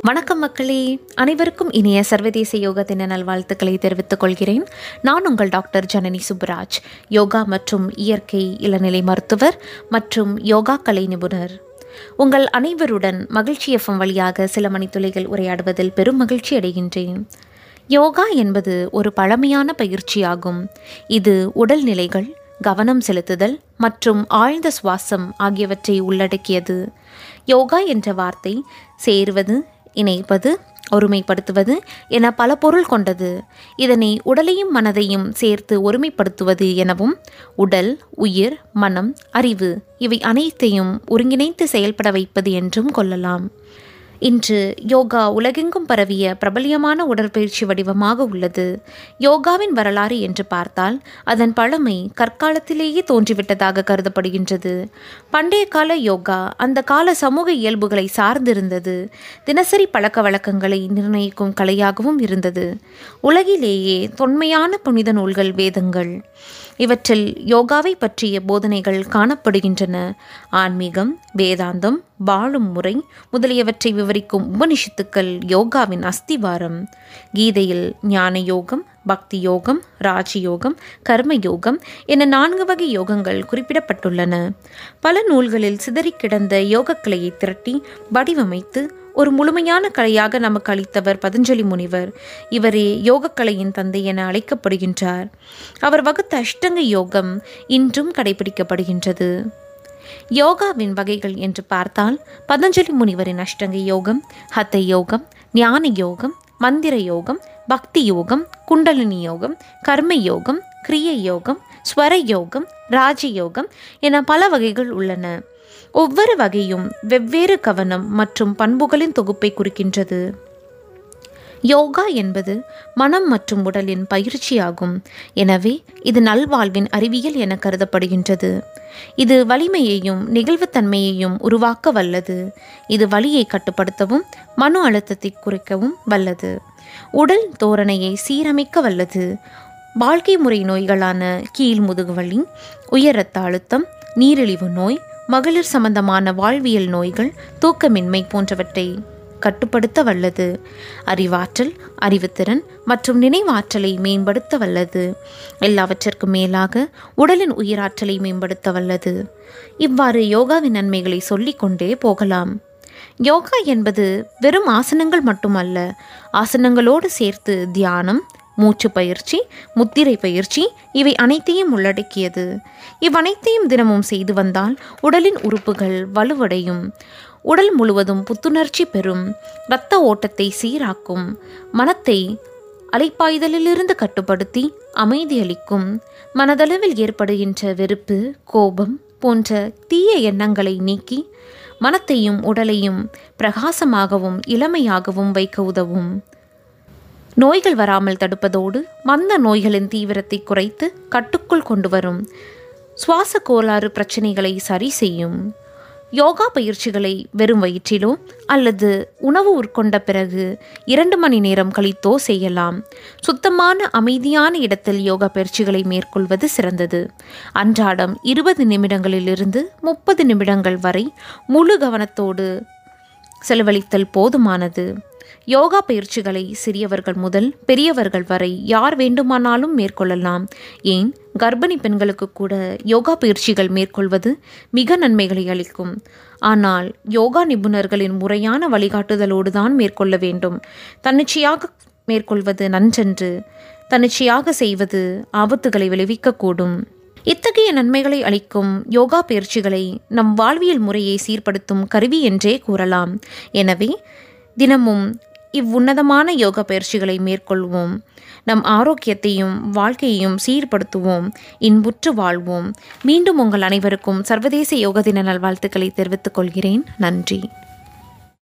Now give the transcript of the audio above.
வணக்கம் மக்களே. அனைவருக்கும் இனிய சர்வதேச யோகா தின நல்வாழ்த்துக்களை தெரிவித்துக் கொள்கிறேன். நான் உங்கள் டாக்டர் ஜனனி சுப்புராஜ் யோகா மற்றும் இயற்கை இளநிலை மருத்துவர் மற்றும் யோகா கலை நிபுணர். உங்கள் அனைவருடன் மகிழ்ச்சி எஃப்எம் வழியாக சில மணித்துளைகள் உரையாடுவதில் பெரும் மகிழ்ச்சி அடைகின்றேன். யோகா என்பது ஒரு பழமையான பயிற்சியாகும். இது உடல்நிலைகள் கவனம் செலுத்துதல் மற்றும் ஆழ்ந்த சுவாசம் ஆகியவற்றை உள்ளடக்கியது. யோகா என்ற வார்த்தை சேருவது இணைப்பது ஒருமைப்படுத்துவது என பல பொருள் கொண்டது. இதனை உடலையும் மனதையும் சேர்த்து ஒருமைப்படுத்துவது எனவும் உடல் உயிர் மனம் அறிவு இவை அனைத்தையும் ஒருங்கிணைத்து செயல்பட வைப்பது என்றும் கொள்ளலாம். இன்று யோகா உலகெங்கும் பரவிய பிரபலியமான உடற்பயிற்சி வடிவமாக உள்ளது. யோகாவின் வரலாறு என்று பார்த்தால் அதன் பழமை கற்காலத்திலேயே தோன்றிவிட்டதாக கருதப்படுகின்றது. பண்டைய கால யோகா அந்த கால சமூக இயல்புகளை சார்ந்திருந்தது. தினசரி பழக்க வழக்கங்களை நிர்ணயிக்கும் கலையாகவும் இருந்தது. உலகிலேயே தொன்மையான புனித நூல்கள் வேதங்கள் இவற்றில் யோகாவை பற்றிய போதனைகள் காணப்படுகின்றன. ஆன்மீகம் வேதாந்தம் வாழும் முறை முதலியவற்றை விவரிக்கும் உபனிஷத்துக்கள் யோகாவின் அஸ்திவாரம். கீதையில் ஞான யோகம் பக்தி யோகம் ராஜயோகம் கர்ம யோகம் என நான்கு வகை யோகங்கள் குறிப்பிடப்பட்டுள்ளன. பல நூல்களில் சிதறி கிடந்த யோகக்கலையை திரட்டி வடிவமைத்து ஒரு முழுமையான கலையாக நமக்கு அளித்தவர் பதஞ்சலி முனிவர். இவரே யோகக்கலையின் தந்தை என அழைக்கப்படுகின்றார். அவர் வகுத்த அஷ்டங்க யோகம் இன்றும் கடைபிடிக்கப்படுகின்றது. யோகாவின் வகைகள் என்று பார்த்தால் பதஞ்சலி முனிவரின் அஷ்டங்க யோகம் ஹத்த யோகம் ஞான யோகம் மந்திர யோகம் பக்தி யோகம் குண்டலினி யோகம் கர்ம யோகம் கிரிய யோகம் ஸ்வர யோகம் ராஜயோகம் என பல வகைகள் உள்ளன. ஒவ்வொரு வகையும் வெவ்வேறு கவனம் மற்றும் பண்புகளின் தொகுப்பை குறிக்கின்றது. யோகா என்பது மனம் மற்றும் உடலின் பயிற்சியாகும். எனவே இது நல்வாழ்வின் அறிவியல் என கருதப்படுகின்றது. இது வலிமையையும் நெகிழ்வுத்தன்மையையும் உருவாக்க வல்லது. இது வலியை கட்டுப்படுத்தவும் மன அழுத்தத்தை குறைக்கவும் வல்லது. உடல் தோரணையை சீரமைக்க வல்லது. வாழ்க்கை முறை நோய்களான கீழ் முதுகுவலி உயர் இரத்த அழுத்தம் நீரிழிவு நோய் மகளிர் சம்பந்தமான வாழ்வியல் நோய்கள் தூக்கமின்மை போன்றவற்றை கட்டுப்படுத்த வல்லது அறிவாற்றல் அறிவுத்திறன் மற்றும் நினைவாற்றலை மேம்படுத்த வல்லது எல்லாவற்றிற்கும் மேலாக உடலின் உயிராற்றலை மேம்படுத்த வல்லது இவ்வாறு யோகாவின் நன்மைகளை சொல்லிக்கொண்டே போகலாம். யோகா என்பது வெறும் ஆசனங்கள் மட்டுமல்ல ஆசனங்களோடு சேர்த்து தியானம் மூச்சு பயிற்சி முத்திரை பயிற்சி இவை அனைத்தையும் உள்ளடக்கியது. இவ்வனைத்தையும் தினமும் செய்து வந்தால் உடலின் உறுப்புகள் வலுவடையும். உடல் முழுவதும் புத்துணர்ச்சி பெறும். இரத்த ஓட்டத்தை சீராக்கும். மனத்தை அலைப்பாய்தலிலிருந்து கட்டுப்படுத்தி அமைதியளிக்கும் மனதளவில் ஏற்படுகின்ற வெறுப்பு கோபம் போன்ற தீய எண்ணங்களை நீக்கி மனத்தையும் உடலையும் பிரகாசமாகவும் இளமையாகவும் வைக்க உதவும். நோய்கள் வராமல் தடுப்பதோடு மந்த நோய்களின் தீவிரத்தை குறைத்து கட்டுக்குள் கொண்டு வரும். சுவாச கோளாறு பிரச்சனைகளை சரி செய்யும். யோகா பயிற்சிகளை வெறும் வயிற்றிலோ அல்லது உணவு உட்கொண்ட பிறகு இரண்டு மணி நேரம் கழித்தோ செய்யலாம். சுத்தமான அமைதியான இடத்தில் யோகா பயிற்சிகளை மேற்கொள்வது சிறந்தது. அன்றாடம் இருபது நிமிடங்களிலிருந்து முப்பது நிமிடங்கள் வரை முழு கவனத்தோடு செலவழித்தல் போதுமானது. யோகா பயிற்சிகளை சிறியவர்கள் முதல் பெரியவர்கள் வரை யார் வேண்டுமானாலும் மேற்கொள்ளலாம். ஏன்? கர்ப்பிணி பெண்களுக்கு கூட யோகா பயிற்சிகள் மேற்கொள்வது மிக நன்மைகளை அளிக்கும். ஆனால் யோகா நிபுணர்களின் முறையான வழிகாட்டுதலோடு தான் மேற்கொள்ள வேண்டும். தன்னிச்சையாக மேற்கொள்வது நன்றென்று தன்னிச்சையாக செய்வது ஆபத்துகளை விளைவிக்கக்கூடும். இத்தகைய நன்மைகளை அளிக்கும் யோகா பயிற்சிகளை நம் வாழ்வியல் முறையை சீர்படுத்தும் கருவி என்றே கூறலாம். எனவே தினமும் இவ்வுன்னதமான யோகா பயிற்சிகளை மேற்கொள்வோம். நம் ஆரோக்கியத்தையும் வாழ்க்கையையும் சீர்படுத்துவோம். இன்புற்று வாழ்வோம். மீண்டும் உங்கள் அனைவருக்கும் சர்வதேச யோக தின நல்வாழ்த்துக்களை தெரிவித்துக் கொள்கிறேன். நன்றி.